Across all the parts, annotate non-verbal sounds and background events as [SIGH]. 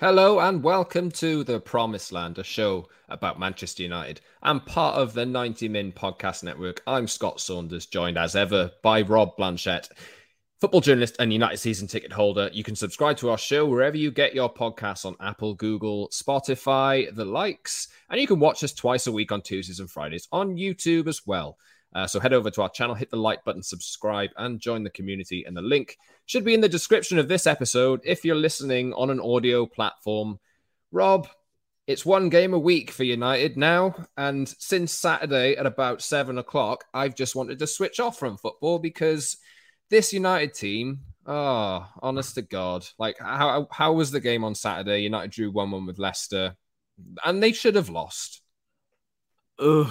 Hello and welcome to The Promised Land, a show about Manchester United and part of the 90 Min Podcast Network. I'm Scott Saunders, joined as ever by Rob Blanchette, football journalist and United season ticket holder. You can subscribe to our show wherever you get your podcasts on Apple, Google, Spotify, the likes, and you can watch us twice a week on Tuesdays and Fridays on YouTube as well. Uh, so head over to our channel, hit the like button, subscribe, and join the community. And the link should be in the description of this episode if you're listening on an audio platform. Rob, it's one game a week for United now. And since Saturday at about seven o'clock, I've just wanted to switch off from football because this United team, oh, honest to God, like how, how was the game on Saturday? United drew 1 1 with Leicester, and they should have lost. Ugh.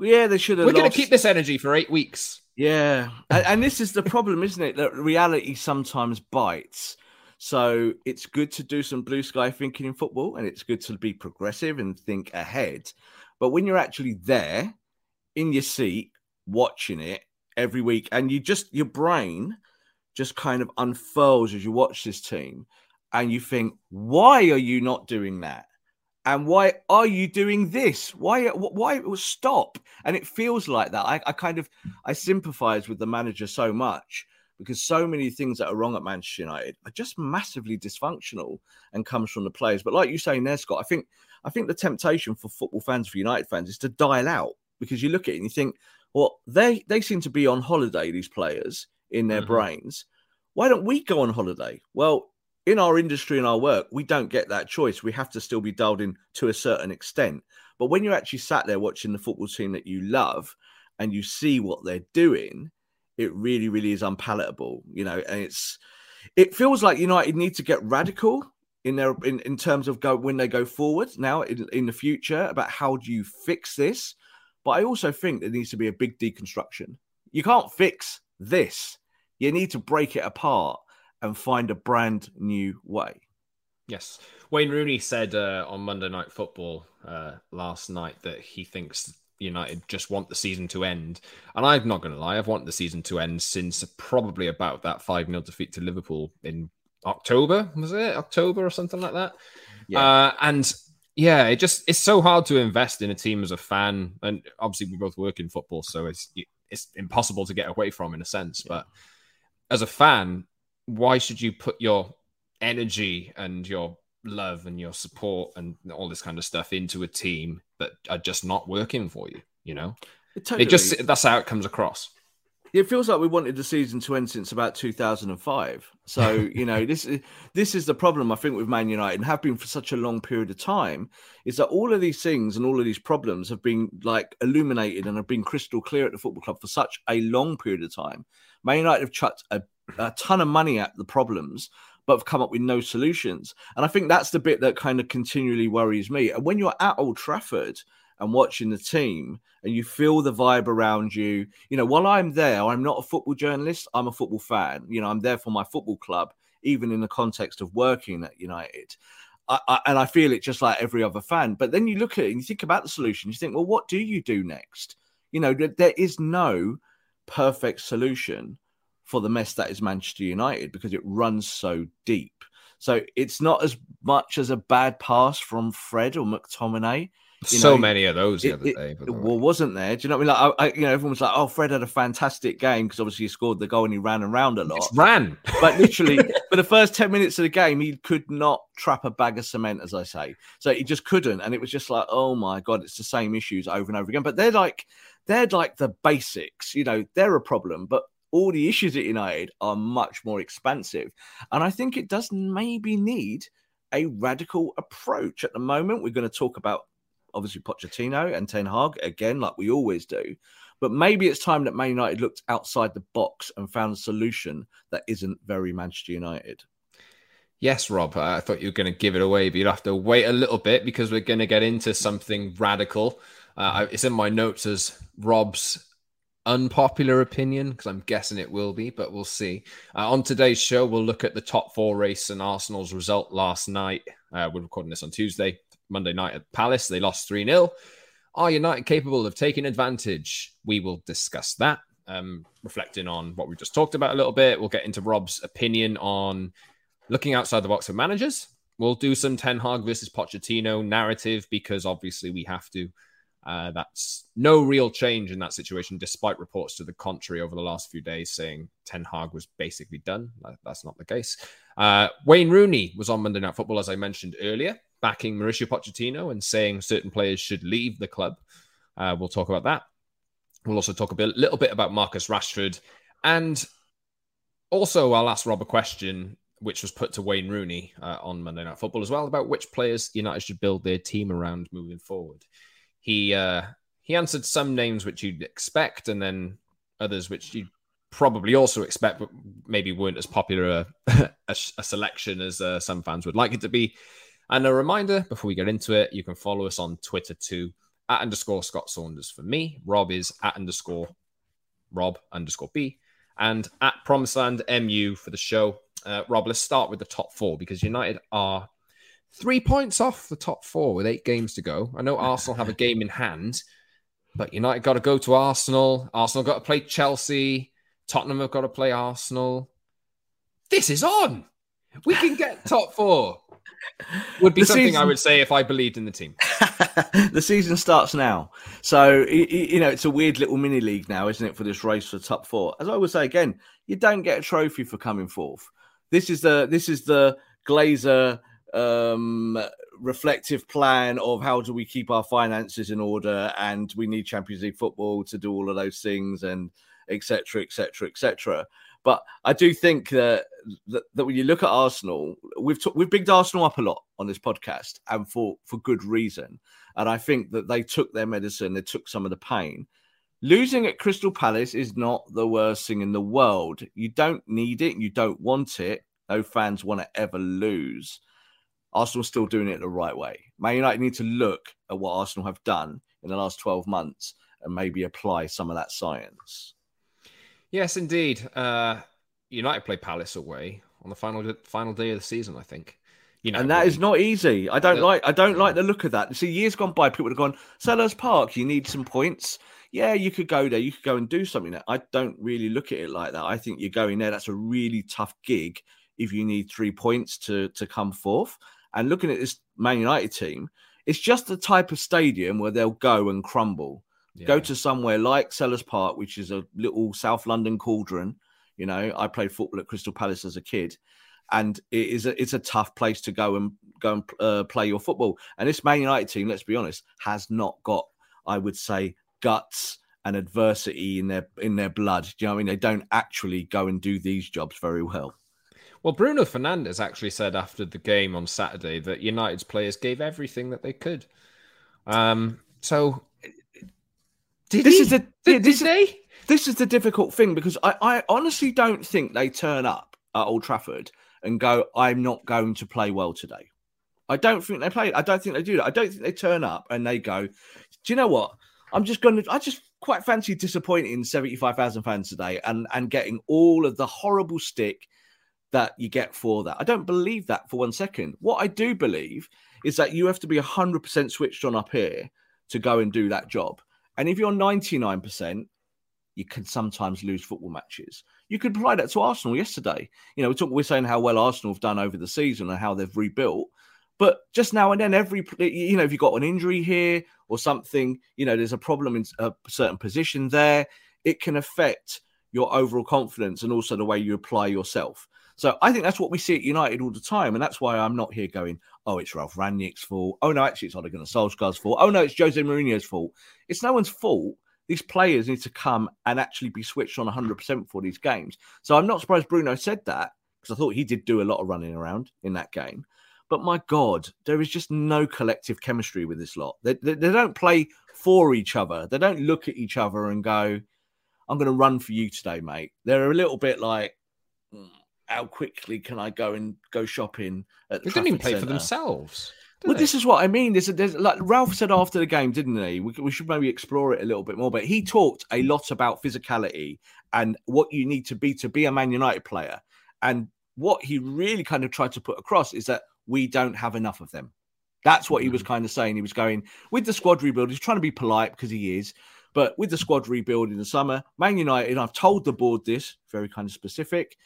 Yeah, they should have. We're going to keep this energy for eight weeks. Yeah, and, and this is the problem, isn't it? That reality sometimes bites. So it's good to do some blue sky thinking in football, and it's good to be progressive and think ahead. But when you're actually there in your seat watching it every week, and you just your brain just kind of unfurls as you watch this team, and you think, why are you not doing that? And why are you doing this? Why why stop? And it feels like that. I, I, kind of i sympathize with the manager so much because so many things that are wrong at manchester united are just massively dysfunctional and comes from the players. But like you say there scott i think i think the temptation for football fans for united fans is to dial out because you look at it and you think well they they seem to be on holiday these players in their mm-hmm. brains. Why don't we go on holiday? Well in our industry and our work, we don't get that choice. We have to still be dialed in to a certain extent. But when you're actually sat there watching the football team that you love and you see what they're doing, it really, really is unpalatable, you know. And it's it feels like United need to get radical in their in, in terms of go when they go forward now in, in the future about how do you fix this. But I also think there needs to be a big deconstruction. You can't fix this. You need to break it apart and find a brand new way. Yes. Wayne Rooney said uh, on Monday Night Football uh, last night that he thinks United just want the season to end. And I'm not going to lie, I've wanted the season to end since probably about that 5 0 defeat to Liverpool in October, was it? October or something like that? Yeah. Uh, and yeah, it just it's so hard to invest in a team as a fan. And obviously, we both work in football, so it's it's impossible to get away from in a sense. Yeah. But as a fan, why should you put your energy and your love and your support and all this kind of stuff into a team that are just not working for you? You know, it, totally. it just that's how it comes across. It feels like we wanted the season to end since about 2005. So [LAUGHS] you know this is this is the problem I think with Man United and have been for such a long period of time is that all of these things and all of these problems have been like illuminated and have been crystal clear at the football club for such a long period of time. Man United have chucked a a ton of money at the problems, but have come up with no solutions. And I think that's the bit that kind of continually worries me. And when you're at Old Trafford and watching the team and you feel the vibe around you, you know, while I'm there, I'm not a football journalist, I'm a football fan. You know, I'm there for my football club, even in the context of working at United. I, I, and I feel it just like every other fan. But then you look at it and you think about the solution. You think, well, what do you do next? You know, there is no perfect solution for the mess that is Manchester United because it runs so deep. So it's not as much as a bad pass from Fred or McTominay. You so know, many of those the it, other day. The well, wasn't there? Do you know what I mean? Like, I, you know, everyone was like, "Oh, Fred had a fantastic game because obviously he scored the goal and he ran around a lot." Ran, but literally [LAUGHS] for the first ten minutes of the game, he could not trap a bag of cement, as I say. So he just couldn't, and it was just like, "Oh my god, it's the same issues over and over again." But they're like, they're like the basics. You know, they're a problem, but all the issues at United are much more expansive. And I think it does maybe need a radical approach. At the moment, we're going to talk about obviously Pochettino and Ten Hag again, like we always do. But maybe it's time that Man United looked outside the box and found a solution that isn't very Manchester United. Yes, Rob. I thought you were going to give it away, but you'd have to wait a little bit because we're going to get into something radical. Uh, it's in my notes as Rob's unpopular opinion because I'm guessing it will be, but we'll see. Uh, on today's show, we'll look at the top four race and Arsenal's result last night. Uh, we're recording this on Tuesday, Monday night at Palace. They lost 3 0. Are United capable of taking advantage? We will discuss that. Um, reflecting on what we just talked about a little bit. We'll get into Rob's opinion on looking outside the box for managers. We'll do some Ten Hag versus Pochettino narrative because obviously we have to. Uh, that's no real change in that situation, despite reports to the contrary over the last few days saying Ten Hag was basically done. That's not the case. Uh, Wayne Rooney was on Monday Night Football, as I mentioned earlier backing Mauricio Pochettino and saying certain players should leave the club. Uh, we'll talk about that. We'll also talk a bit, little bit about Marcus Rashford. And also, I'll ask Rob a question, which was put to Wayne Rooney uh, on Monday Night Football as well, about which players United should build their team around moving forward. He uh, he answered some names which you'd expect, and then others which you probably also expect, but maybe weren't as popular a, [LAUGHS] a, a selection as uh, some fans would like it to be. And a reminder before we get into it, you can follow us on Twitter too at underscore Scott Saunders for me. Rob is at underscore Rob underscore B and at Promiseland MU for the show. Uh, Rob, let's start with the top four because United are three points off the top four with eight games to go. I know Arsenal have a game in hand, but United got to go to Arsenal. Arsenal got to play Chelsea. Tottenham have got to play Arsenal. This is on. We can get [LAUGHS] top four. Would be the something season... I would say if I believed in the team. [LAUGHS] the season starts now, so you know it's a weird little mini league now, isn't it, for this race for top four? As I would say again, you don't get a trophy for coming fourth. This is the this is the Glazer um, reflective plan of how do we keep our finances in order, and we need Champions League football to do all of those things, and etc. etc. etc. But I do think that, that, that when you look at Arsenal, we've t- we've bigged Arsenal up a lot on this podcast, and for for good reason. And I think that they took their medicine, they took some of the pain. Losing at Crystal Palace is not the worst thing in the world. You don't need it, you don't want it. No fans want to ever lose. Arsenal's still doing it the right way. Man United need to look at what Arsenal have done in the last 12 months and maybe apply some of that science. Yes, indeed. Uh, United play Palace away on the final final day of the season, I think. You know, and that is not easy. I don't the, like. I don't yeah. like the look of that. See, years gone by, people would have gone Selhurst Park. You need some points. Yeah, you could go there. You could go and do something. There. I don't really look at it like that. I think you're going there. That's a really tough gig if you need three points to to come forth. And looking at this Man United team, it's just the type of stadium where they'll go and crumble. Yeah. Go to somewhere like Selhurst Park, which is a little South London cauldron. You know, I played football at Crystal Palace as a kid, and it is a, it's a tough place to go and go and uh, play your football. And this Man United team, let's be honest, has not got, I would say, guts and adversity in their in their blood. Do you know what I mean? They don't actually go and do these jobs very well. Well, Bruno Fernandes actually said after the game on Saturday that United's players gave everything that they could. Um, so did this he? is a did, this, did This is the difficult thing because I, I honestly don't think they turn up at Old Trafford and go, "I'm not going to play well today." I don't think they play. I don't think they do that. I don't think they turn up and they go, "Do you know what? I'm just going to. I just quite fancy disappointing 75,000 fans today and and getting all of the horrible stick that you get for that. I don't believe that for one second. What I do believe is that you have to be 100% switched on up here to go and do that job. And if you're 99%, you can sometimes lose football matches. You could apply that to Arsenal yesterday. You know, we talk, we're saying how well Arsenal have done over the season and how they've rebuilt. But just now and then, every you know, if you've got an injury here or something, you know, there's a problem in a certain position there, it can affect your overall confidence and also the way you apply yourself. So I think that's what we see at United all the time, and that's why I'm not here going, "Oh, it's Ralf Rangnick's fault." Oh no, actually, it's Ole Gunnar Solskjaer's fault. Oh no, it's Jose Mourinho's fault. It's no one's fault. These players need to come and actually be switched on 100% for these games. So I'm not surprised Bruno said that because I thought he did do a lot of running around in that game. But my God, there is just no collective chemistry with this lot. They, they, they don't play for each other. They don't look at each other and go, I'm going to run for you today, mate. They're a little bit like, hmm, how quickly can I go and go shopping at the They didn't even Trafford pay for themselves. Well, they? this is what I mean. There's, a, there's like Ralf said after the game, didn't he? We, we should maybe explore it a little bit more. But he talked a lot about physicality and what you need to be to be a Man United player. And what he really kind of tried to put across is that we don't have enough of them. That's what he was mm. kind of saying. He was going with the squad rebuild. He's trying to be polite because he is. But with the squad rebuild in the summer, Man United, I've told the board this, very kind of specific.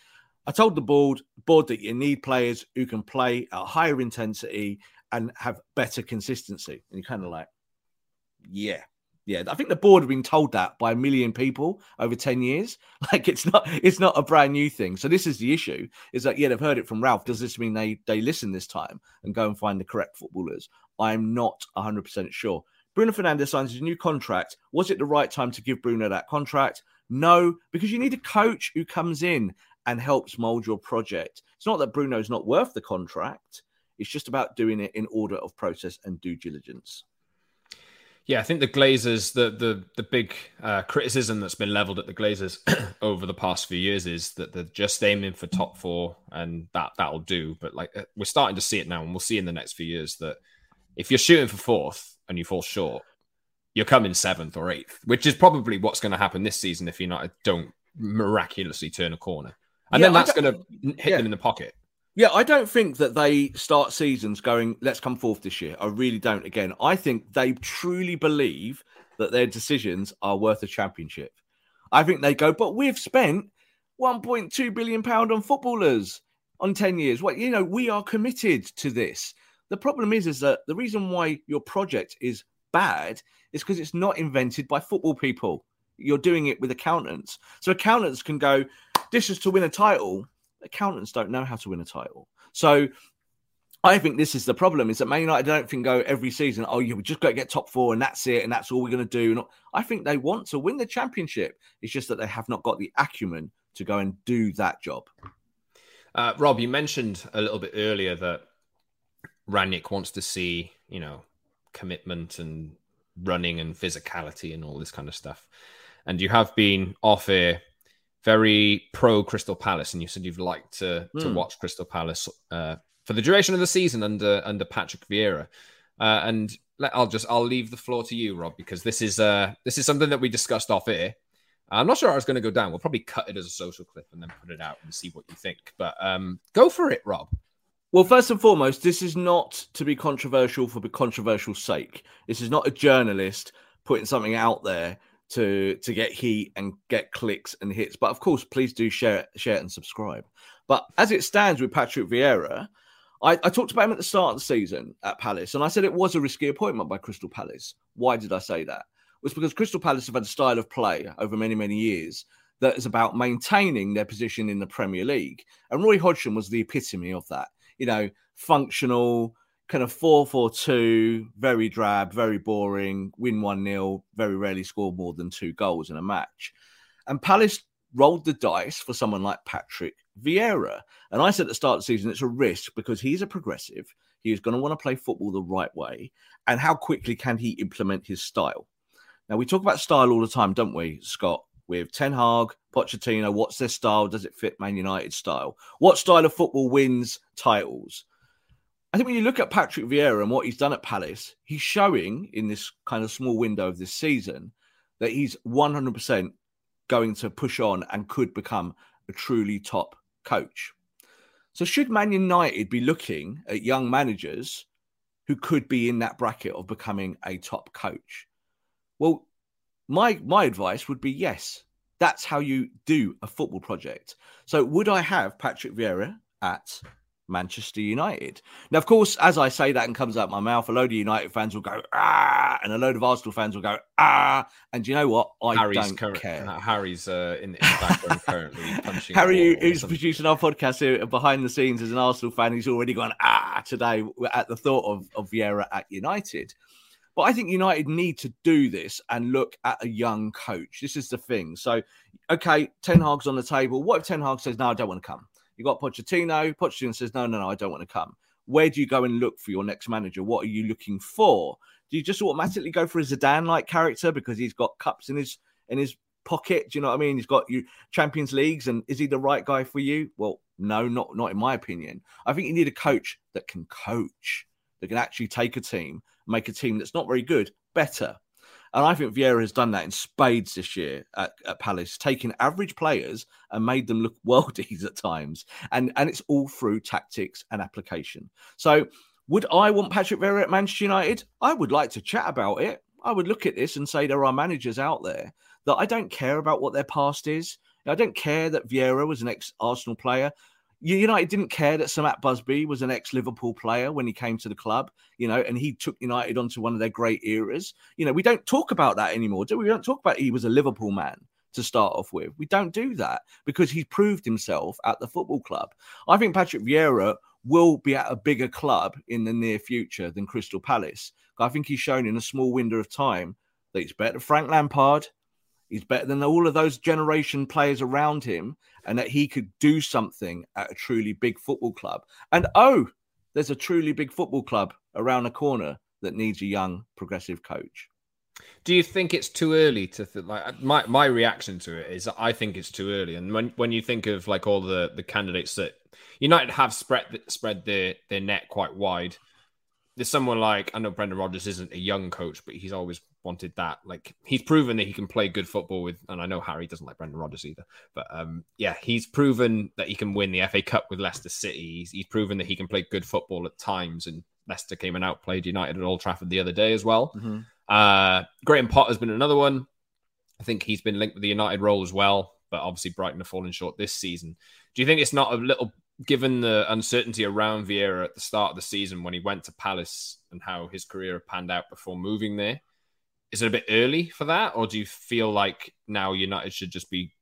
I told the board board that you need players who can play at higher intensity and have better consistency. And you're kind of like, yeah, yeah. I think the board have been told that by a million people over 10 years. [LAUGHS] Like it's not it's not a brand new thing. So this is the issue, is that yeah, they've heard it from Ralf. Does this mean they they listen this time and go and find the correct footballers? I'm not 100% sure. Bruno Fernandes signs his new contract. Was it the right time to give Bruno that contract? No, because you need a coach who comes in and helps mold your project. It's not that Bruno's not worth the contract. It's just about doing it in order of process and due diligence. Yeah, I think the Glazers, the the the big uh, criticism that's been leveled at the Glazers [CLEARS THROAT] over the past few years is that they're just aiming for top four, and that that'll do. But like uh, we're starting to see it now, and we'll see in the next few years that if you're shooting for fourth and you fall short, you're coming seventh or eighth, which is probably what's going to happen this season if United don't miraculously turn a corner, and Yeah, then that's going to hit yeah. them in the pocket. Yeah, I don't think that they start seasons going, let's come fourth this year. I really don't. Again, I think they truly believe that their decisions are worth a championship. I think they go, but we've spent 1.2 billion pound on footballers on 10 years. What you know, we are committed to this. The problem is, is that the reason why your project is bad is because it's not invented by football people. You're doing it with accountants. So accountants can go, is to win a title accountants don't know how to win a title. So I think this is the problem is that Man United don't think go every season, oh, yeah, we just got to get top four and that's it and that's all we're going to do. And I think they want to win the championship. It's just that they have not got the acumen to go and do that job. Uh, Rob, you mentioned a little bit earlier that Rangnick wants to see, you know, commitment and running and physicality and all this kind of stuff. And you have been off air very pro Crystal Palace, and you said you'd like to to Hmm. watch Crystal Palace uh, for the duration of the season under under Patrick Vieira. Uh, and let, I'll just I'll leave the floor to you, Rob, because this is uh this is something that we discussed off air. I'm not sure I was going to go down. We'll probably cut it as a social clip and then put it out and see what you think. But um, go for it, Rob. Well, first and foremost, this is not to be controversial for the controversial sake. This is not a journalist putting something out there to to get heat and get clicks and hits. But of course, please do share share and subscribe. But as it stands with Patrick Vieira, I, I talked about him at the start of the season at Palace, and I said it was a risky appointment by Crystal Palace. Why did I say that? It was because Crystal Palace have had a style of play over many, many years that is about maintaining their position in the Premier League. And Roy Hodgson was the epitome of that. You know, functional, kind of 4 4 2, very drab, very boring, win 1 0, very rarely score more than two goals in a match. And Palace rolled the dice for someone like Patrick Vieira. And I said at the start of the season, it's a risk because he's a progressive. He is going to want to play football the right way. And how quickly can he implement his style? Now, we talk about style all the time, don't we, Scott? With Ten Hag, Pochettino, what's their style? Does it fit Man United style? What style of football wins titles? I think when you look at Patrick Vieira and what he's done at Palace, he's showing in this kind of small window of this season that he's 100% going to push on and could become a truly top coach. So, should Man United be looking at young managers who could be in that bracket of becoming a top coach? Well, my my advice would be yes. That's how you do a football project. So, would I have Patrick Vieira at Manchester United? Now, of course, as I say that and comes out my mouth, a load of United fans will go ah, and a load of Arsenal fans will go ah. And you know what? I Harry's don't current, care. Harry's uh, in, in the background currently [LAUGHS] punching. Harry, who's producing our podcast here behind the scenes as an Arsenal fan, he's already gone ah today at the thought of, of Vieira at United. But I think United need to do this and look at a young coach. This is the thing. So, okay, Ten Hag's on the table. What if Ten Hag says, no, I don't want to come? You got Pochettino. Pochettino says, no, no, no, I don't want to come. Where do you go and look for your next manager? What are you looking for? Do you just automatically go for a Zidane-like character because he's got cups in his in his pocket. Do you know what I mean? He's got you Champions Leagues, and is he the right guy for you? Well, no, not not in my opinion. I think you need a coach that can coach, that can actually take a team, make a team that's not very good better. And I think Vieira has done that in spades this year at, at Palace, taking average players and made them look [LAUGHS] worldies at times. And and it's all through tactics and application. So would I want Patrick Vieira at Manchester United? I would like to chat about it. I would look at this and say there are managers out there that I don't care about what their past is. I don't care that Vieira was an ex Arsenal player. United didn't care that Sir Matt Busby was an ex Liverpool player when he came to the club, you know, and he took United onto one of their great eras. You know, we don't talk about that anymore, do we? We don't talk about he was a Liverpool man to start off with. We don't do that because he proved himself at the football club. I think Patrick Vieira will be at a bigger club in the near future than Crystal Palace. I think he's shown in a small window of time that he's better Frank Lampard. He's better than all of those generation players around him, and that he could do something at a truly big football club. And oh, there's a truly big football club around the corner that needs a young progressive coach. Do you think it's too early to th- like uh, my my reaction to it is I think it's too early. And when when you think of like all the the candidates that United have spread spread their their net quite wide there's someone like I know Brendan Rodgers isn't a young coach, but he's always wanted that. Like he's proven that he can play good football with, and I know Harry doesn't like Brendan Rodgers either, but um, yeah, he's proven that he can win the FA Cup with Leicester City. He's, he's proven that he can play good football at times, and Leicester came and outplayed United at Old Trafford the other day as well. Mm-hmm. Uh, Graham Potter's been another one. I think he's been linked with the United role as well, but obviously Brighton have fallen short this season. Do you think it's not a little given the uncertainty around Vieira at the start of the season when he went to Palace and how his career panned out before moving there, is it a bit early for that, or do you feel like now United should just be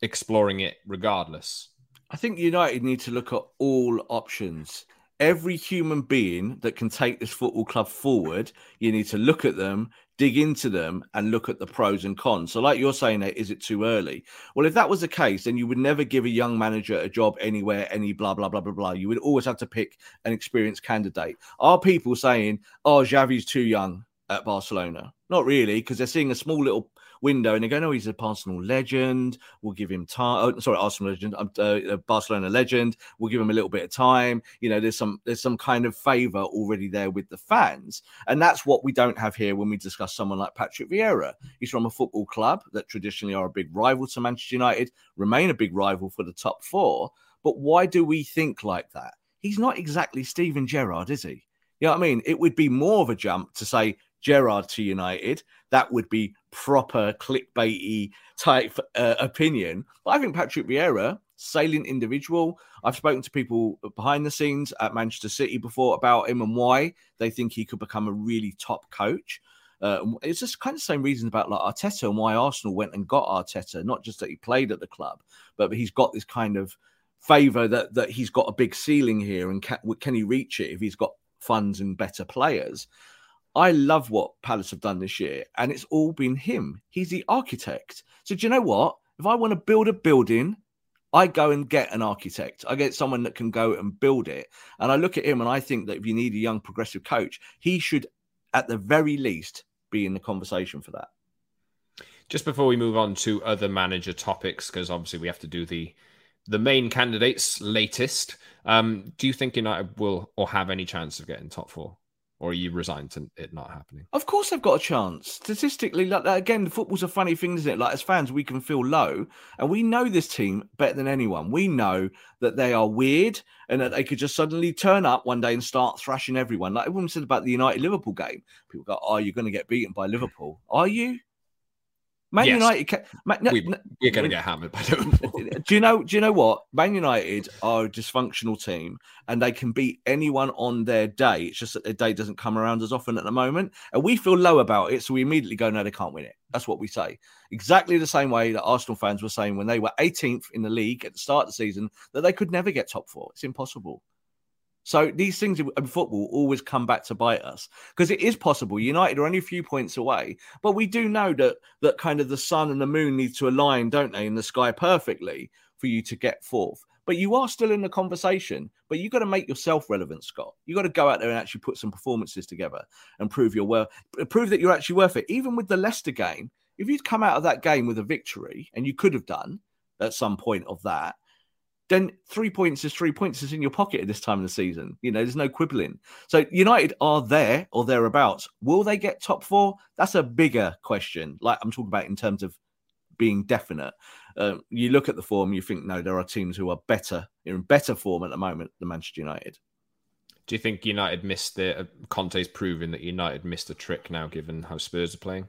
exploring it regardless? I think United need to look at all options. Every human being that can take this football club forward, you need to look at them, dig into them and look at the pros and cons. So, like you're saying, eh, is it too early? Well, if that was the case, then you would never give a young manager a job anywhere, any blah, blah, blah, blah, blah. You would always have to pick an experienced candidate. Are people saying, oh, Xavi's too young at Barcelona? Not really, because they're seeing a small little window, and they go, "No, he's a Arsenal legend. We'll give him time." Oh, sorry, Arsenal legend, uh, Barcelona legend. We'll give him a little bit of time. You know, there's some there's some kind of favour already there with the fans, and that's what we don't have here when we discuss someone like Patrick Vieira. He's from a football club that traditionally are a big rival to Manchester United, remain a big rival for the top four. But why do we think like that? He's not exactly Steven Gerrard, is he? You know what I mean? It would be more of a jump to say Gerrard to United. That would be proper clickbaity type uh, opinion. But I think Patrick Vieira, salient individual. I've spoken to people behind the scenes at Manchester City before about him and why they think he could become a really top coach. Uh, it's just kind of the same reasons about like Arteta and why Arsenal went and got Arteta, not just that he played at the club, but he's got this kind of favor that that he's got a big ceiling here and can, can he reach it if he's got funds and better players. I love what Palace have done this year, and it's all been him. He's the architect. So, do you know what? If I want to build a building, I go and get an architect. I get someone that can go and build it. And I look at him and I think that if you need a young progressive coach, he should, at the very least, be in the conversation for that. Just before we move on to other manager topics, because obviously we have to do the the main candidates latest. Um, do you think United will or have any chance of getting top four? Or are you resigned to it not happening? Of course, they've got a chance. Statistically, like again, football's a funny thing, isn't it? Like as fans, we can feel low, and we know this team better than anyone. We know that they are weird, and that they could just suddenly turn up one day and start thrashing everyone. Like everyone said about the United Liverpool game, people go, "Oh, you're going to get beaten by Liverpool." Are you? Man yes. United, Man, no, we, are going to get hammered by Liverpool. [LAUGHS] do you know? Do you know what? Man United are a dysfunctional team, and they can beat anyone on their day. It's just that their day doesn't come around as often at the moment, and we feel low about it, so we immediately go, "No, they can't win it." That's what we say. Exactly the same way that Arsenal fans were saying when they were 18th in the league at the start of the season that they could never get top four. It's impossible. So these things in football always come back to bite us because it is possible. United are only a few points away, but we do know that that kind of the sun and the moon need to align, don't they, in the sky perfectly for you to get fourth. But you are still in the conversation. But you've got to make yourself relevant, Scott. You've got to go out there and actually put some performances together and prove your worth, prove that you're actually worth it. Even with the Leicester game, If you'd come out of that game with a victory, and you could have done at some point of that, then three points is three points is in your pocket at this time of the season. You know, there's no quibbling. So United are there or thereabouts. Will they get top four? That's a bigger question. Like I'm talking about in terms of being definite. Um, you look at the form, you think no, there are teams who are better, in better form at the moment than Manchester United. Do you think United missed the uh, Conte's proven that United missed a trick now, given how Spurs are playing?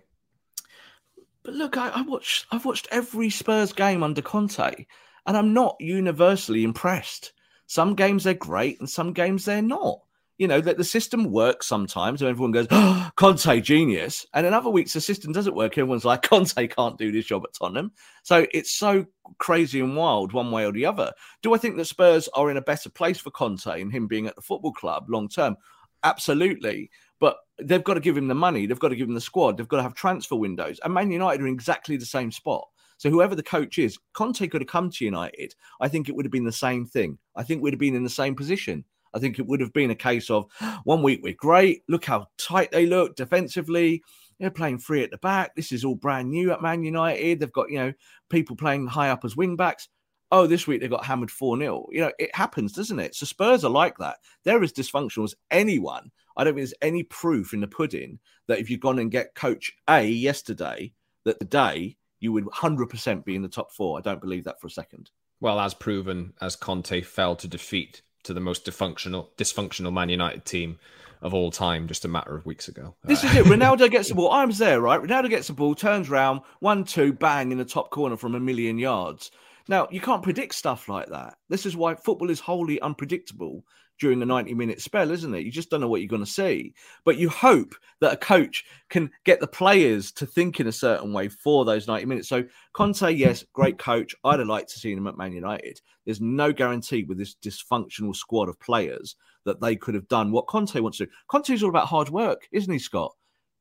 But look, I, I watched I've watched every Spurs game under Conte, and I'm not universally impressed. Some games they're great, and some games they're not you know, that the system works sometimes and everyone goes, oh, Conte genius. And in other weeks, the system doesn't work. Everyone's like, [LAUGHS] Conte can't do this job at Tottenham. So it's so crazy and wild one way or the other. Do I think that Spurs are in a better place for Conte and him being at the football club long term? Absolutely. But they've got to give him the money. They've got to give him the squad. They've got to have transfer windows. And Man United are in exactly the same spot. So whoever the coach is, Conte could have come to United. I think it would have been the same thing. I think we'd have been in the same position. I think it would have been a case of [GASPS] one week we're great. Look how tight they look defensively. They're playing free at the back. This is all brand new at Man United. They've got, you know, people playing high up as wing backs. Oh, this week they got hammered 4 0. You know, it happens, doesn't it? So Spurs are like that. They're as dysfunctional as anyone. I don't think there's any proof in the pudding that if you've gone and get coach A yesterday, that today you would 100% be in the top four. I don't believe that for a second. Well, as proven, as Conte fell to defeat to the most dysfunctional dysfunctional Man United team of all time just a matter of weeks ago. This is it. Ronaldo gets the ball. I'm there, right? Ronaldo gets the ball, turns around, one, two, bang in the top corner from a million yards. Now, you can't predict stuff like that. This is why football is wholly unpredictable during the 90 minute spell, isn't it? You just don't know what you're going to see. But you hope that a coach can get the players to think in a certain way for those 90 minutes. So, Conte, yes, great coach. I'd have liked to see him at Man United. There's no guarantee with this dysfunctional squad of players that they could have done what Conte wants to do. Conte's all about hard work, isn't he, Scott?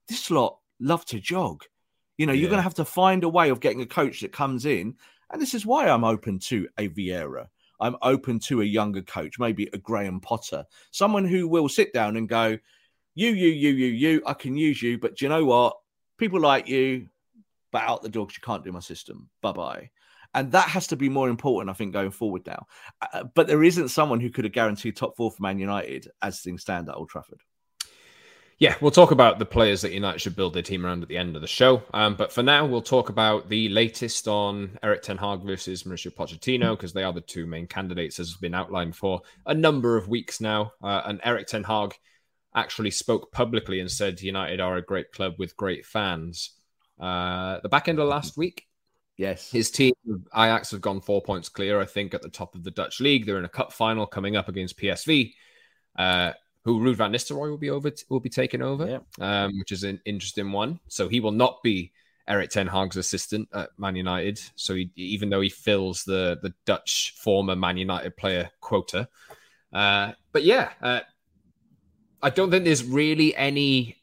This lot love to jog. You know, yeah. you're going to have to find a way of getting a coach that comes in. And this is why I'm open to a Vieira I'm open to a younger coach, maybe a Graham Potter, someone who will sit down and go, you, you, you, you, you, I can use you, but do you know what? People like you, but out the door because you can't do my system. Bye bye. And that has to be more important, I think, going forward now. Uh, but there isn't someone who could have guaranteed top four for Man United as things stand at Old Trafford. Yeah, we'll talk about the players that United should build their team around at the end of the show. Um, but for now, we'll talk about the latest on Erik Ten Hag versus Mauricio Pochettino because they are the two main candidates, as has been outlined for a number of weeks now. Uh, and Erik Ten Hag actually spoke publicly and said United are a great club with great fans. Uh, the back end of last week, yes, his team Ajax have gone four points clear. I think at the top of the Dutch league, they're in a cup final coming up against PSV. Uh, who Ruud van Nistelrooy will be over will be taken over, yeah. um, which is an interesting one. So he will not be Erik Ten Hag's assistant at Man United. So he, even though he fills the the Dutch former Man United player quota, uh, but yeah, uh, I don't think there's really any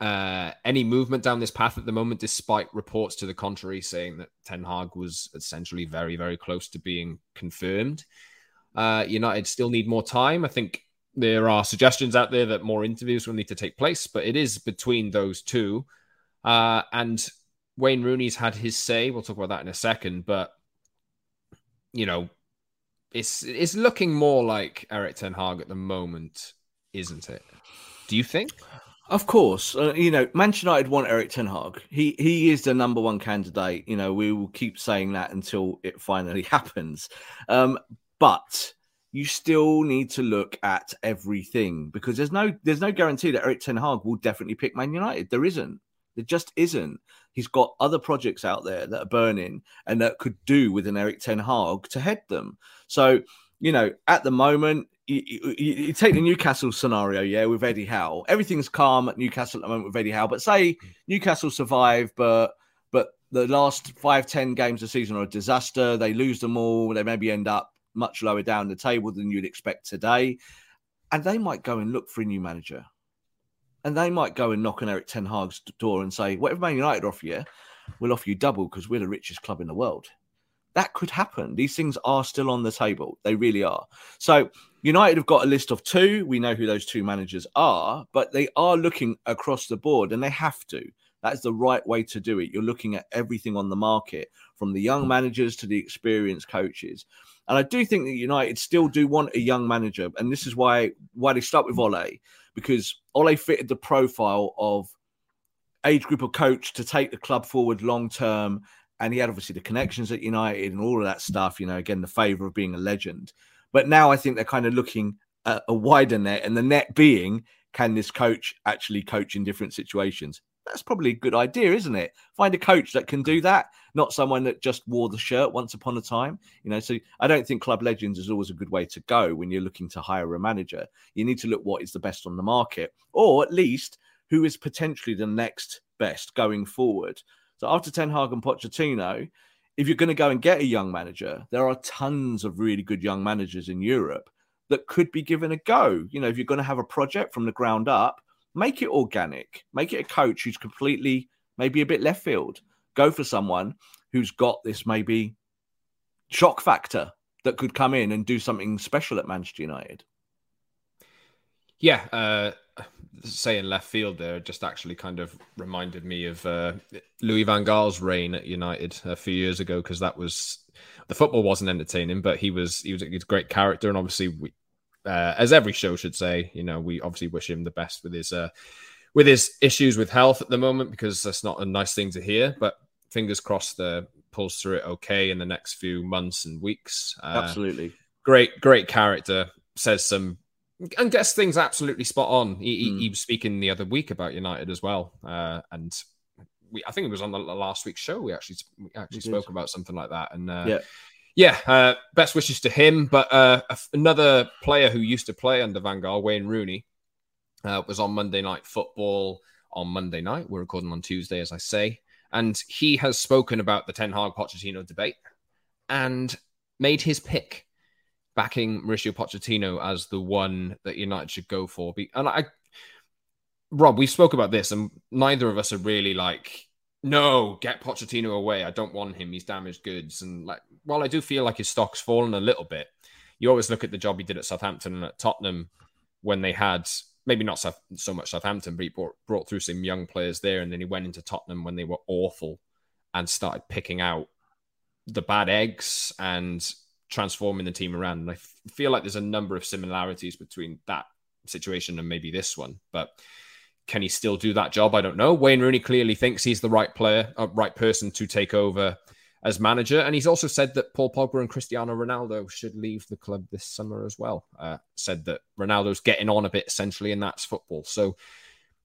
uh, any movement down this path at the moment, despite reports to the contrary saying that Ten Hag was essentially very very close to being confirmed. Uh, United still need more time. I think there are suggestions out there that more interviews will need to take place, but it is between those two. Uh, and Wayne Rooney's had his say. We'll talk about that in a second, but you know, it's it's looking more like Erik Ten Hag at the moment, isn't it? Do you think? Of course, uh, you know Manchester United want Erik Ten Hag. He he is the number one candidate. You know we will keep saying that until it finally [LAUGHS] happens. Um, but you still need to look at everything because there's no there's no guarantee that Erik Ten Hag will definitely pick Man United. There isn't. There just isn't. He's got other projects out there that are burning and that could do with an Erik Ten Hag to head them. So you know, at the moment, you, you, you, take the Newcastle scenario, yeah, with Eddie Howe. Everything's calm at Newcastle at the moment with Eddie Howe. But say Newcastle survive, but but the last five, ten games of the season are a disaster. They lose them all. They maybe end up much lower down the table than you'd expect today. And they might go and look for a new manager. And they might go and knock on Erik Ten Hag's door and say, whatever Man United offer you, we'll offer you double because we're the richest club in the world. That could happen. These things are still on the table. They really are. So United have got a list of two. We know who those two managers are, but they are looking across the board and they have to. That is the right way to do it. You're looking at everything on the market, from the young managers to the experienced coaches. And I do think that United still do want a young manager, and this is why why they start with Ole, because Ole fitted the profile of age group of coach to take the club forward long term. And he had obviously the connections at United and all of that stuff, you know, again, the favor of being a legend. But now I think they're kind of looking at a wider net, and the net being can this coach actually coach in different situations? That's probably a good idea, isn't it? Find a coach that can do that, not someone that just wore the shirt once upon a time. You know, so I don't think club legends is always a good way to go when you're looking to hire a manager. You need to look what is the best on the market, or at least who is potentially the next best going forward. So after Ten Hag and Pochettino, if you're going to go and get a young manager, there are tons of really good young managers in Europe that could be given a go. You know, if you're going to have a project from the ground up, make it organic, make it a coach who's completely maybe a bit left field. Go for someone who's got this maybe shock factor that could come in and do something special at Manchester United. Yeah, uh, saying left field there just actually kind of reminded me of uh, Louis Van Gaal's reign at United a few years ago because that was the football wasn't entertaining, but he was he was a great character, and obviously we, uh, as every show should say, you know, we obviously wish him the best with his uh, with his issues with health at the moment because that's not a nice thing to hear. But fingers crossed, the pulls through it okay in the next few months and weeks. Uh, Absolutely, great, great character. Says some and gets things absolutely spot on. He, mm. he, was speaking the other week about United as well, uh, and we I think it was on the last week's show. We actually we actually spoke about something like that, and uh, yeah yeah, uh, best wishes to him. But uh, another player who used to play under Van Gaal, Wayne Rooney, uh, was on Monday Night Football on Monday night. We're recording on Tuesday, as I say. And he has spoken about the Ten Hag Pochettino debate and made his pick, backing Mauricio Pochettino as the one that United should go for. And I, Rob, we spoke about this, and neither of us are really like no, get Pochettino away. I don't want him. He's damaged goods. And like, while I do feel like his stock's fallen a little bit, you always look at the job he did at Southampton and at Tottenham when they had maybe not so, much Southampton, but he brought, brought through some young players there. And then he went into Tottenham when they were awful and started picking out the bad eggs and transforming the team around. And I f- feel like there's a number of similarities between that situation and maybe this one. But can he still do that job? I don't know. Wayne Rooney clearly thinks he's the right player, uh, right person to take over as manager. And he's also said that Paul Pogba and Cristiano Ronaldo should leave the club this summer as well. Uh, said that Ronaldo's getting on a bit essentially, and that's football. So,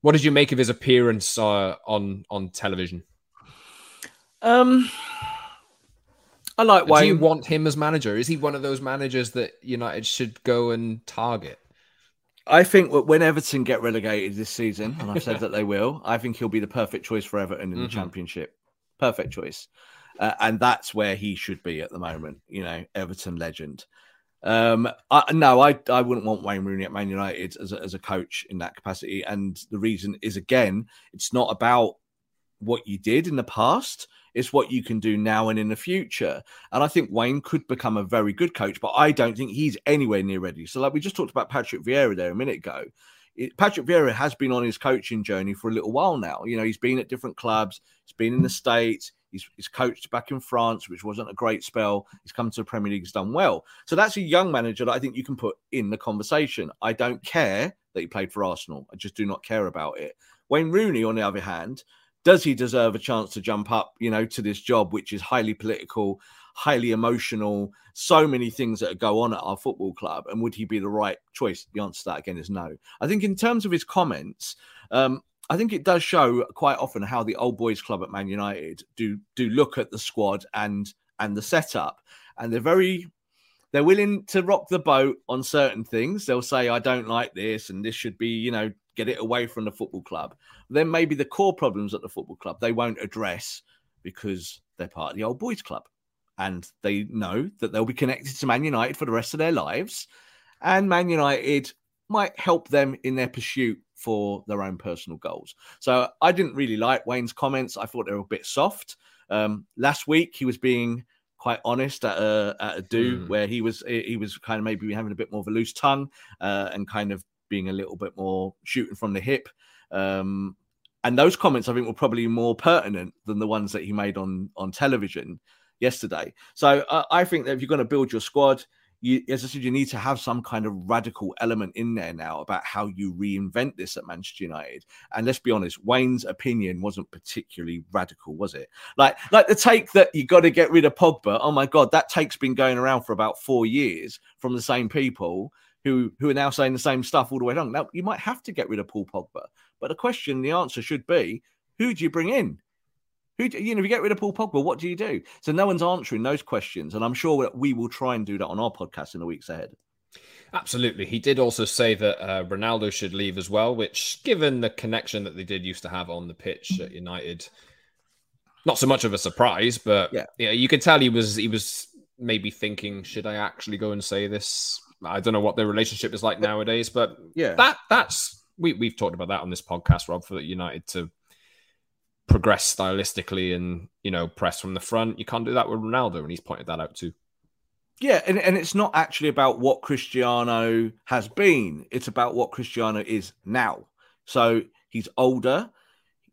what did you make of his appearance uh, on on television? Um, I like Wayne. Do you want him as manager? Is he one of those managers that United should go and target? I think when Everton get relegated this season, and I've said that they will, I think he'll be the perfect choice for Everton in mm-hmm. the Championship. Perfect choice. Uh, and that's where he should be at the moment, you know, Everton legend. Um, I, no, I, I wouldn't want Wayne Rooney at Man United as a, as a coach in that capacity. And the reason is, again, it's not about what you did in the past. It's what you can do now and in the future. And I think Wayne could become a very good coach, but I don't think he's anywhere near ready. So, like we just talked about Patrick Vieira there a minute ago. It, Patrick Vieira has been on his coaching journey for a little while now. You know, he's been at different clubs, he's been in the States, he's, he's coached back in France, which wasn't a great spell. He's come to the Premier League, he's done well. So that's a young manager that I think you can put in the conversation. I don't care that he played for Arsenal. I just do not care about it. Wayne Rooney, on the other hand, does he deserve a chance to jump up, you know, to this job, which is highly political, highly emotional, so many things that go on at our football club? And would he be the right choice? The answer to that again is no. I think in terms of his comments, um, I think it does show quite often how the old boys club at Man United do do look at the squad and and the setup, and they're very they're willing to rock the boat on certain things. They'll say, "I don't like this," and this should be, you know, get it away from the football club. Then maybe the core problems at the football club they won't address because they're part of the old boys club and they know that they'll be connected to Man United for the rest of their lives. And Man United might help them in their pursuit for their own personal goals. So I didn't really like Wayne's comments. I thought they were a bit soft. Um, last week he was being quite honest at a, at a do mm. where he was he was kind of maybe having a bit more of a loose tongue uh, and kind of being a little bit more shooting from the hip. Um, And those comments, I think, were probably more pertinent than the ones that he made on on television yesterday. So uh, I think that if you're going to build your squad, you, as I said, you need to have some kind of radical element in there now about how you reinvent this at Manchester United. And let's be honest, Wayne's opinion wasn't particularly radical, was it? Like, like the take that you got to get rid of Pogba. Oh my God, that take's been going around for about four years from the same people who who are now saying the same stuff all the way along. Now you might have to get rid of Paul Pogba, but the question, the answer should be, who do you bring in? Who do, you know, if you get rid of Paul Pogba, what do you do? So no one's answering those questions, and I'm sure that we will try and do that on our podcast in the weeks ahead. Absolutely. He did also say that uh, Ronaldo should leave as well, which, given the connection that they did used to have on the pitch at United, not so much of a surprise. But yeah, yeah you could tell he was he was maybe thinking, should I actually go and say this? I don't know what their relationship is like nowadays, but yeah, that that's we we've talked about that on this podcast, Rob, for United to progress stylistically and you know press from the front. You can't do that with Ronaldo, and he's pointed that out too. Yeah, and, and it's not actually about what Cristiano has been; it's about what Cristiano is now. So he's older.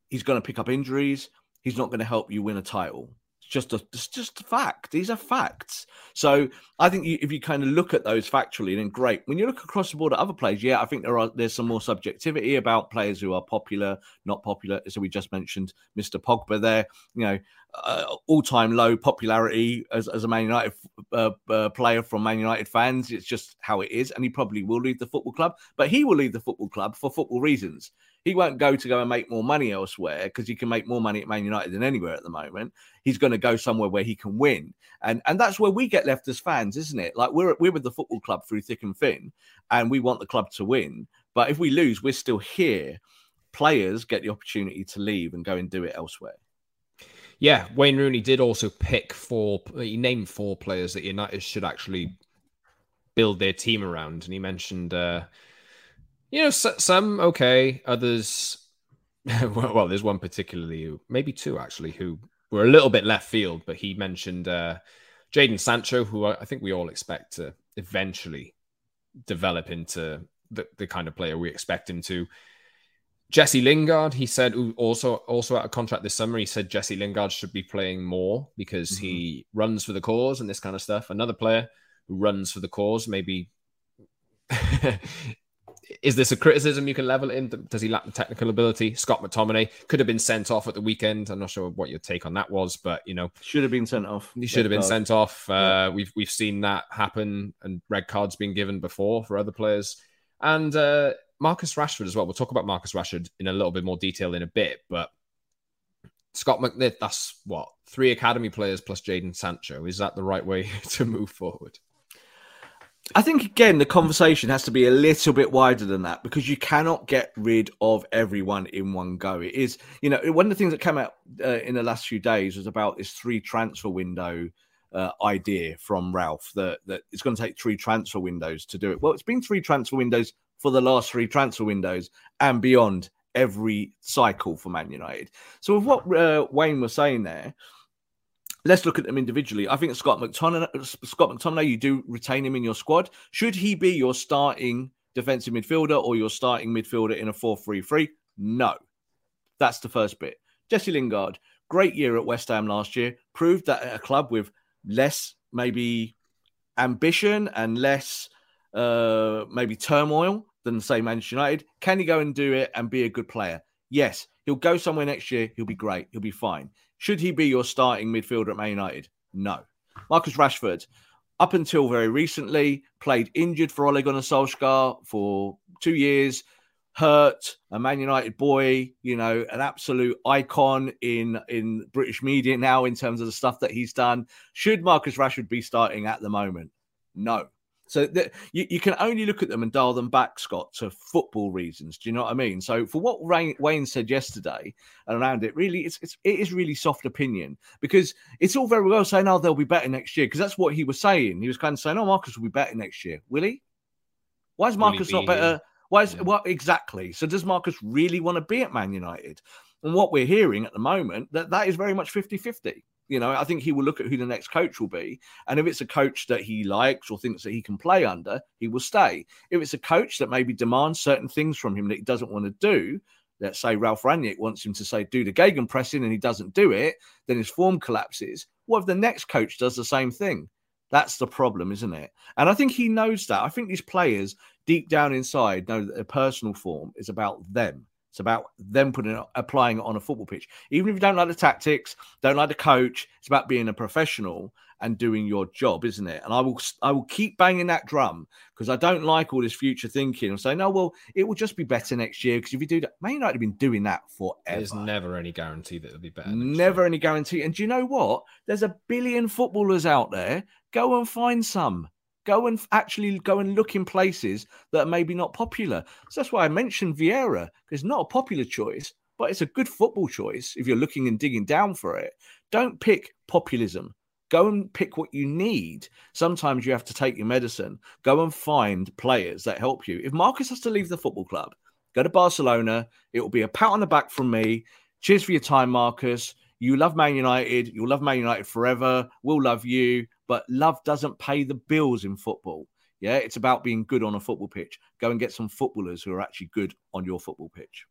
He's going to pick up injuries. He's not going to help you win a title just a it's just a fact. These are facts. So I think you, if you kind of look at those factually, then great. When you look across the board at other players, yeah, I think there are there's some more subjectivity about players who are popular, not popular. So we just mentioned Mr. Pogba there. You know, uh, all time low popularity as, as a Man United uh, uh, player from Man United fans. It's just how it is, and he probably will leave the football club. But he will leave the football club for football reasons. He won't go to go and make more money elsewhere because he can make more money at Man United than anywhere at the moment. He's going to go somewhere where he can win, and and that's where we get left as fans, isn't it? Like we're we're with the football club through thick and thin, and we want the club to win. But if we lose, we're still here. Players get the opportunity to leave and go and do it elsewhere. Yeah, Wayne Rooney did also pick four. He named four players that United should actually build their team around, and he mentioned uh, you know, some okay, others. [LAUGHS] well, there's one particularly who, maybe two actually, who were a little bit left field, but he mentioned uh, Jadon Sancho, who I think we all expect to eventually develop into the, the kind of player we expect him to. Jesse Lingard, he said, also also out of contract this summer, he said Jesse Lingard should be playing more because mm-hmm. he runs for the cause and this kind of stuff. Another player who runs for the cause, maybe [LAUGHS] is this a criticism you can level in? Does he lack the technical ability? Scott McTominay could have been sent off at the weekend. I'm not sure what your take on that was, but you know, should have been sent off. He should have been card. sent off. Uh, yeah. We've we've seen that happen, and red cards been given before for other players. And uh, Marcus Rashford as well. We'll talk about Marcus Rashford in a little bit more detail in a bit, but Scott McNitt, that's what three academy players plus Jadon Sancho. Is that the right way [LAUGHS] to move forward? I think again the conversation has to be a little bit wider than that because you cannot get rid of everyone in one go. It is, you know, one of the things that came out uh, in the last few days was about this three transfer window uh, idea from Ralf that that it's going to take three transfer windows to do it. Well, it's been three transfer windows for the last three transfer windows and beyond every cycle for Man United. So with what uh, Wayne was saying there Let's look at them individually. I think Scott McTominay, Scott McTominay, you do retain him in your squad. Should he be your starting defensive midfielder or your starting midfielder in a 4 3 3? No. That's the first bit. Jesse Lingard, great year at West Ham last year, proved that at a club with less, maybe ambition and less, uh, maybe turmoil than, say, Manchester United, can he go and do it and be a good player? Yes. He'll go somewhere next year. He'll be great. He'll be fine. Should he be your starting midfielder at Man United? No. Marcus Rashford, up until very recently, played injured for Ole Gunnar Solskjaer for two years, hurt, a Man United boy, you know, an absolute icon in in British media now in terms of the stuff that he's done. Should Marcus Rashford be starting at the moment? No. So that you, you can only look at them and dial them back, Scott, to football reasons. Do you know what I mean? So for what Wayne said yesterday around it, really, it's, it's it is really soft opinion because it's all very well saying, "Oh, they'll be better next year," because that's what he was saying. He was kind of saying, "Oh, Marcus will be better next year." Will he? Why is Marcus not better? Why is yeah. what exactly? So does Marcus really want to be at Man United? And what we're hearing at the moment that that is very much 50-50. You know, I think he will look at who the next coach will be. And if it's a coach that he likes or thinks that he can play under, he will stay. If it's a coach that maybe demands certain things from him that he doesn't want to do, let's say Ralf Rangnick wants him to say do the Gegenpressing and he doesn't do it, then his form collapses. What if the next coach does the same thing? That's the problem, isn't it? And I think he knows that. I think these players deep down inside know that their personal form is about them. It's about them putting it, applying it on a football pitch. Even if you don't like the tactics, don't like the coach, it's about being a professional and doing your job, isn't it? And I will I will keep banging that drum because I don't like all this future thinking. I'm saying, no, well, it will just be better next year because if you do that, Man United have been doing that forever. There's never any guarantee that it'll be better. Never any guarantee. And do you know what? There's a billion footballers out there. Go and find some. Go and actually go and look in places that are maybe not popular. So that's why I mentioned Vieira. It's not a popular choice, but it's a good football choice if you're looking and digging down for it. Don't pick populism. Go and pick what you need. Sometimes you have to take your medicine. Go and find players that help you. If Marcus has to leave the football club, go to Barcelona. It will be a pat on the back from me. Cheers for your time, Marcus. You love Man United. You'll love Man United forever. We'll love you. But love doesn't pay the bills in football. Yeah, it's about being good on a football pitch. Go and get some footballers who are actually good on your football pitch.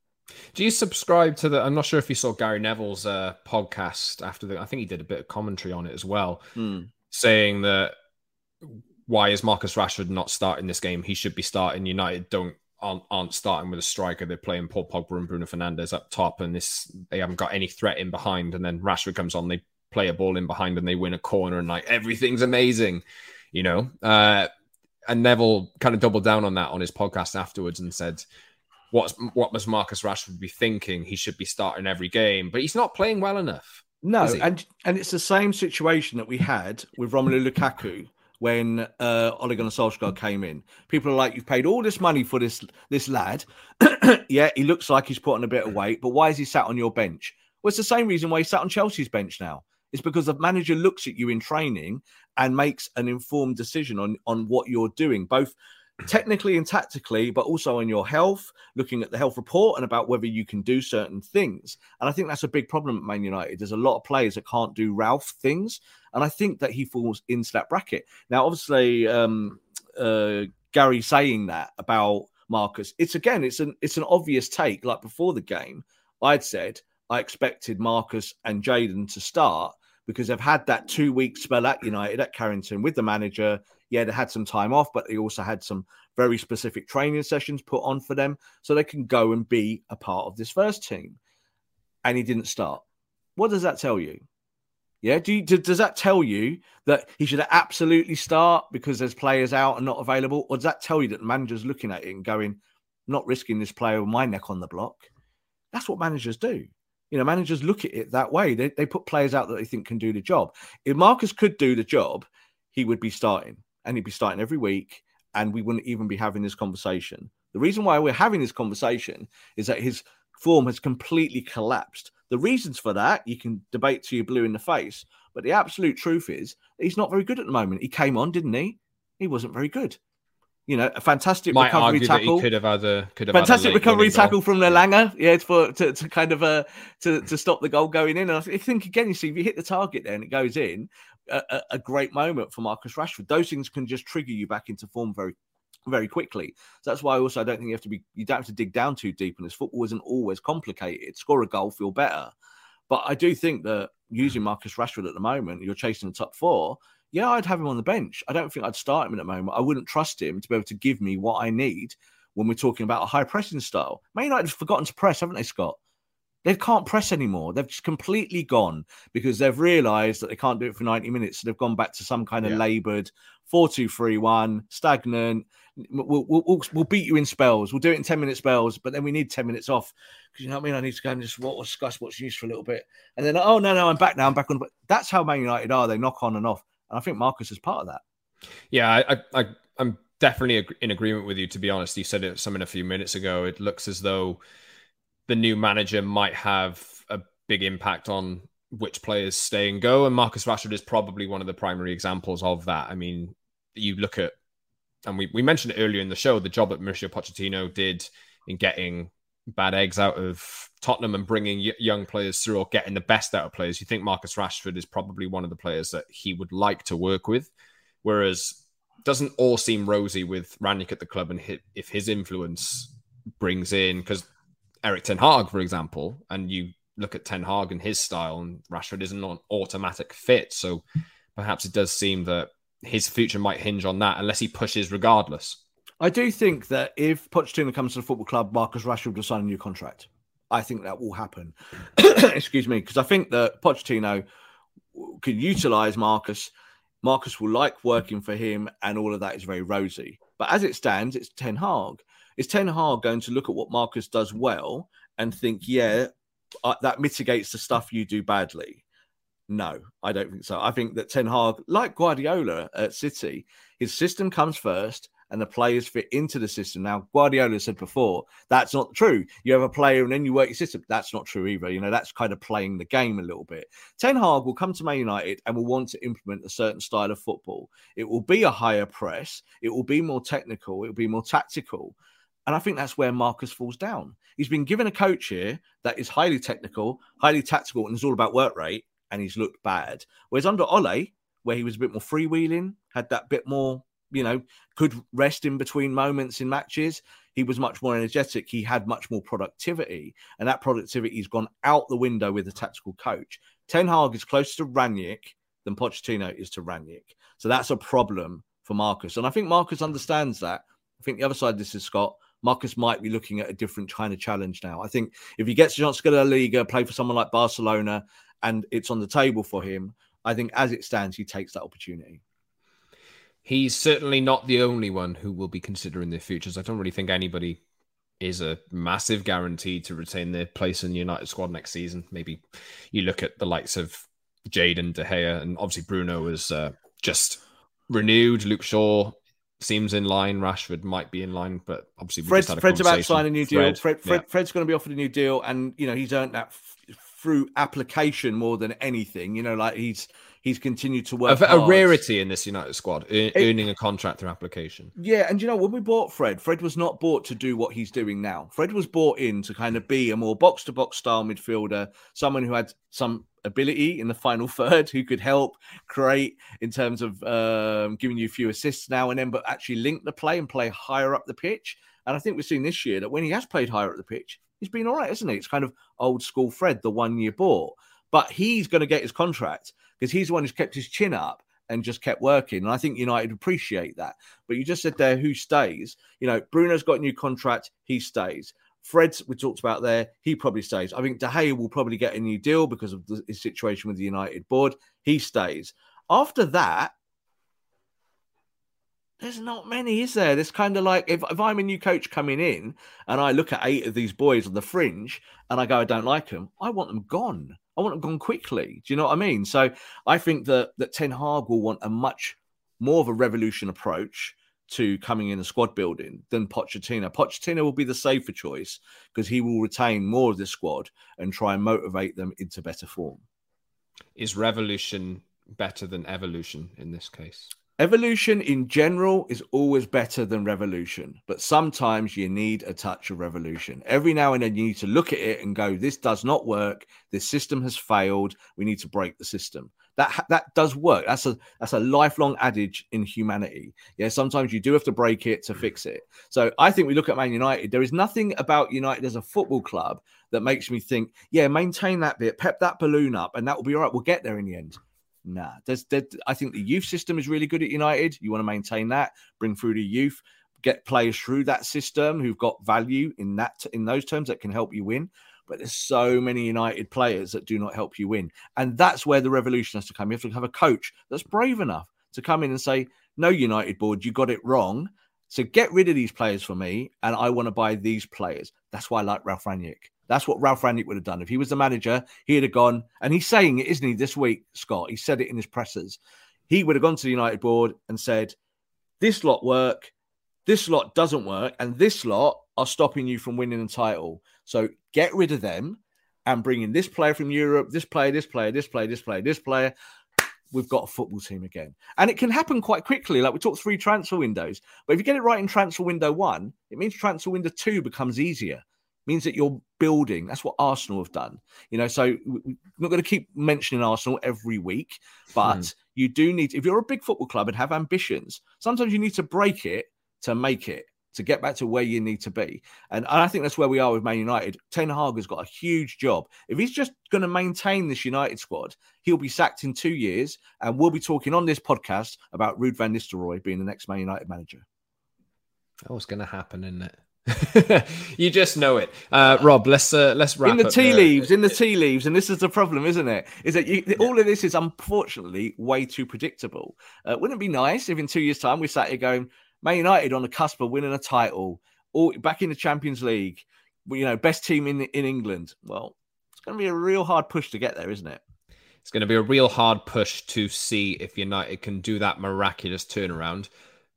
Do you subscribe to the? I'm not sure if you saw Gary Neville's uh, podcast after the. I think he did a bit of commentary on it as well, mm. saying that why is Marcus Rashford not starting this game? He should be starting. United don't aren't, aren't starting with a striker. They're playing Paul Pogba and Bruno Fernandes up top, and this they haven't got any threat in behind. And then Rashford comes on, they play a ball in behind, and they win a corner, and like everything's amazing, you know. Uh, and Neville kind of doubled down on that on his podcast afterwards and said what's what must Marcus Rashford be thinking? He should be starting every game, but he's not playing well enough. No, and and it's the same situation that we had with Romelu Lukaku when uh, Ole Gunnar Solskjaer came in. People are like, "You've paid all this money for this this lad. [CLEARS THROAT] yeah, he looks like he's put on a bit of weight, but why is he sat on your bench?" Well, it's the same reason why he sat on Chelsea's bench now. It's because the manager looks at you in training and makes an informed decision on on what you're doing, both technically and tactically, but also on your health, looking at the health report and about whether you can do certain things. And I think that's a big problem at Man United. There's a lot of players that can't do Ralf things. And I think that he falls into that bracket. Now, obviously, um, uh, Gary saying that about Marcus, it's again, it's an it's an obvious take. Like before the game, I'd said I expected Marcus and Jadon to start because they've had that two week spell at United at Carrington with the manager yeah, they had some time off, but they also had some very specific training sessions put on for them so they can go and be a part of this first team. And he didn't start. What does that tell you? Yeah, do you, does that tell you that he should absolutely start because there's players out and not available, or does that tell you that the manager's looking at it and going, "Not risking this player with my neck on the block"? That's what managers do. You know, managers look at it that way. They, they put players out that they think can do the job. If Marcus could do the job, he would be starting and he'd be starting every week, and we wouldn't even be having this conversation. The reason why we're having this conversation is that his form has completely collapsed. The reasons for that you can debate to your blue in the face, but the absolute truth is he's not very good at the moment. He came on, didn't he? He wasn't very good. You know, a fantastic Might recovery tackle. could have had a could have fantastic recovery tackle from Elanga. Yeah, for to, to kind of uh to, to stop the goal going in. And I think again, you see, if you hit the target there and it goes in, a, a great moment for Marcus Rashford. Those things can just trigger you back into form very very quickly. So that's why also I don't think you have to be you don't have to dig down too deep in this. Football isn't always complicated. Score a goal, feel better. But I do think that using Marcus Rashford at the moment, you're chasing the top four. Yeah, I'd have him on the bench. I don't think I'd start him at the moment. I wouldn't trust him to be able to give me what I need when we're talking about a high pressing style. Man United have forgotten to press, haven't they, Scott? They can't press anymore. They've just completely gone because they've realised that they can't do it for 90 minutes. So they've gone back to some kind of yeah. laboured 4 2 3 1, stagnant. We'll, we'll, we'll, beat you in spells. We'll do it in 10 minute spells, but then we need 10 minutes off because you know what I mean? I need to go and just what, discuss what's used for a little bit. And then, oh, no, no, I'm back now. I'm back on. But that's how Man United are. They knock on and off. And I think Marcus is part of that. Yeah, I, I, I'm definitely in agreement with you, to be honest. You said it something a few minutes ago. It looks as though the new manager might have a big impact on which players stay and go. And Marcus Rashford is probably one of the primary examples of that. I mean, you look at, and we, we mentioned it earlier in the show, the job that Mauricio Pochettino did in getting bad eggs out of Tottenham and bringing young players through or getting the best out of players. You think Marcus Rashford is probably one of the players that he would like to work with. Whereas doesn't all seem rosy with Rangnick at the club and if his influence brings in because Erik Ten Hag, for example, and you look at Ten Hag and his style, and Rashford isn't an automatic fit. So perhaps it does seem that his future might hinge on that unless he pushes regardless. I do think that if Pochettino comes to the football club, Marcus Rashford will sign a new contract. I think that will happen. [COUGHS] Excuse me, because I think that Pochettino can utilize Marcus. Marcus will like working for him, and all of that is very rosy. But as it stands, it's Ten Hag. Is Ten Hag going to look at what Marcus does well and think, yeah, that mitigates the stuff you do badly? No, I don't think so. I think that Ten Hag, like Guardiola at City, his system comes first and the players fit into the system. Now, Guardiola said before that's not true. You have a player and then you work your system. That's not true either. You know, that's kind of playing the game a little bit. Ten Hag will come to Man United and will want to implement a certain style of football. It will be a higher press. It will be more technical. It will be more tactical. And I think that's where Marcus falls down. He's been given a coach here that is highly technical, highly tactical, and is all about work rate, and he's looked bad. Whereas under Ole, where he was a bit more freewheeling, had that bit more you know, could rest in between moments in matches. He was much more energetic. He had much more productivity, and that productivity has gone out the window with a tactical coach. Ten Hag is closer to Rangnick than Pochettino is to Rangnick, so that's a problem for Marcus. And I think Marcus understands that. I think the other side of this is Scott. Marcus might be looking at a different kind of challenge now. I think if he gets a chance to go to La Liga, play for someone like Barcelona, and it's on the table for him, I think as it stands, he takes that opportunity. He's certainly not the only one who will be considering their futures. I don't really think anybody is a massive guarantee to retain their place in the United squad next season. Maybe you look at the likes of Jadon De Gea, and obviously Bruno is uh, just renewed. Luke Shaw seems in line. Rashford might be in line, but obviously Fred's, Fred's about to sign a new deal. Fred, Fred, Fred, yeah. Fred's going to be offered a new deal, and you know he's earned that f- through application more than anything. You know, like he's he's continued to work. A, a rarity in this United squad, it, earning a contract through application. Yeah, and you know when we bought Fred, Fred was not bought to do what he's doing now. Fred was bought in to kind of be a more box to box style midfielder, someone who had some ability in the final [LAUGHS] third, who could help create in terms of um, giving you a few assists now and then, but actually link the play and play higher up the pitch. And I think we've seen this year that when he has played higher up the pitch, he's been all right, isn't he? It's kind of old school Fred, the one year bought. But he's going to get his contract because he's the one who's kept his chin up and just kept working. And I think United appreciate that. But you just said there who stays. You know, Bruno's got a new contract, he stays. Fred's we talked about there, he probably stays. I think De Gea will probably get a new deal because of the, his situation with the United board. He stays. After that, there's not many, is there? There's kind of like if, if I'm a new coach coming in and I look at eight of these boys on the fringe and I go, I don't like them, I want them gone. I want them gone quickly. Do you know what I mean? So I think that that Ten Hag will want a much more of a revolution approach to coming in and squad building than Pochettino. Pochettino will be the safer choice because he will retain more of the squad and try and motivate them into better form. Is revolution better than evolution in this case? Evolution in general is always better than revolution, but sometimes you need a touch of revolution. Every now and then you need to look at it and go, this does not work. This system has failed. We need to break the system. That that does work. That's a that's a lifelong adage in humanity. Yeah, sometimes you do have to break it to fix it. So I think we look at Man United. There is nothing about United as a football club that makes me think, yeah, maintain that bit, pep that balloon up, and that will be all right. We'll get there in the end. Nah, there's, there, I think the youth system is really good at United. You want to maintain that, bring through the youth, get players through that system who've got value in that in those terms that can help you win. But there's so many United players that do not help you win, and that's where the revolution has to come. You have to have a coach that's brave enough to come in and say, "No, United board, you got it wrong." So get rid of these players for me, and I want to buy these players. That's why I like Ralf Rangnick. That's what Ralf Rangnick would have done. If he was the manager, he'd have gone, and he's saying it, isn't he, this week, Scott? He said it in his pressers. He would have gone to the United board and said, This lot work, this lot doesn't work, and this lot are stopping you from winning a title. So get rid of them and bring in this player from Europe, this player, this player, this player, this player, this player. We've got a football team again. And it can happen quite quickly. Like we talked three transfer windows. But if you get it right in transfer window one, it means transfer window two becomes easier means that you're building. That's what Arsenal have done. You know, so we're not going to keep mentioning Arsenal every week, but mm. you do need, if you're a big football club and have ambitions, sometimes you need to break it to make it. to get back to where you need to be. And I think that's where we are with Man United. Ten Hag has got a huge job. If he's just going to maintain this United squad, he'll be sacked in two years. And we'll be talking on this podcast about Ruud van Nistelrooy being the next Man United manager. Oh, it's going to happen, isn't it? [LAUGHS] you just know it, uh, Rob. Let's uh, let's wrap in the tea the... leaves. In the tea leaves, and this is the problem, isn't it? Is that you, all of this is unfortunately way too predictable. Uh, wouldn't it be nice if in two years' time we sat here going, Man United on the cusp of winning a title, or back in the Champions League, you know, best team in in England. Well, it's going to be a real hard push to get there, isn't it? It's going to be a real hard push to see if United can do that miraculous turnaround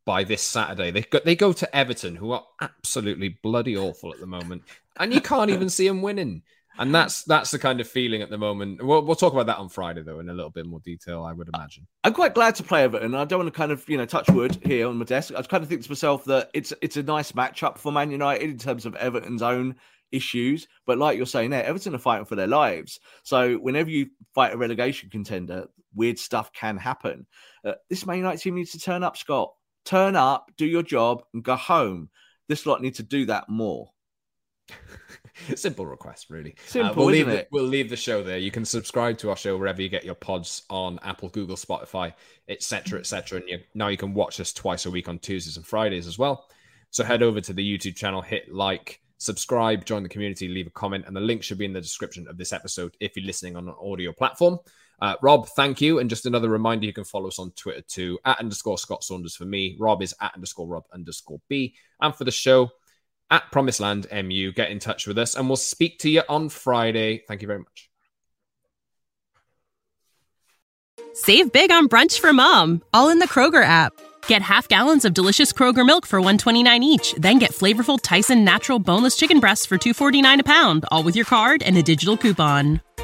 by this Saturday. They go, they go to Everton, who are absolutely bloody awful at the moment, and you can't even see them winning. And that's that's the kind of feeling at the moment. We'll, we'll talk about that on Friday, though, in a little bit more detail. I would imagine. I'm quite glad to play Everton. I don't want to kind of you know touch wood here on my desk. I kind of think to myself that it's it's a nice matchup for Man United in terms of Everton's own issues. But like you're saying there, Everton are fighting for their lives. So whenever you fight a relegation contender, weird stuff can happen. Uh, this Man United team needs to turn up, Scott turn up, do your job, and go home. This lot need to do that more. [LAUGHS] Simple request, really. Simple, uh, we'll leave it? it? We'll leave the show there. You can subscribe to our show wherever you get your pods on Apple, Google, Spotify, etc., etc. And you, now you can watch us twice a week on Tuesdays and Fridays as well. So head over to the YouTube channel, hit like, subscribe, join the community, leave a comment, and the link should be in the description of this episode if you're listening on an audio platform. Uh, Rob, thank you. And just another reminder, you can follow us on Twitter too, at underscore Scott Saunders for me. Rob is at underscore Rob underscore B. And for the show, at Promised Land MU. Get in touch with us and we'll speak to you on Friday. Thank you very much. Save big on brunch for mom, all in the Kroger app. Get half gallons of delicious Kroger milk for 129 each, then get flavorful Tyson natural boneless chicken breasts for 249 a pound, all with your card and a digital coupon.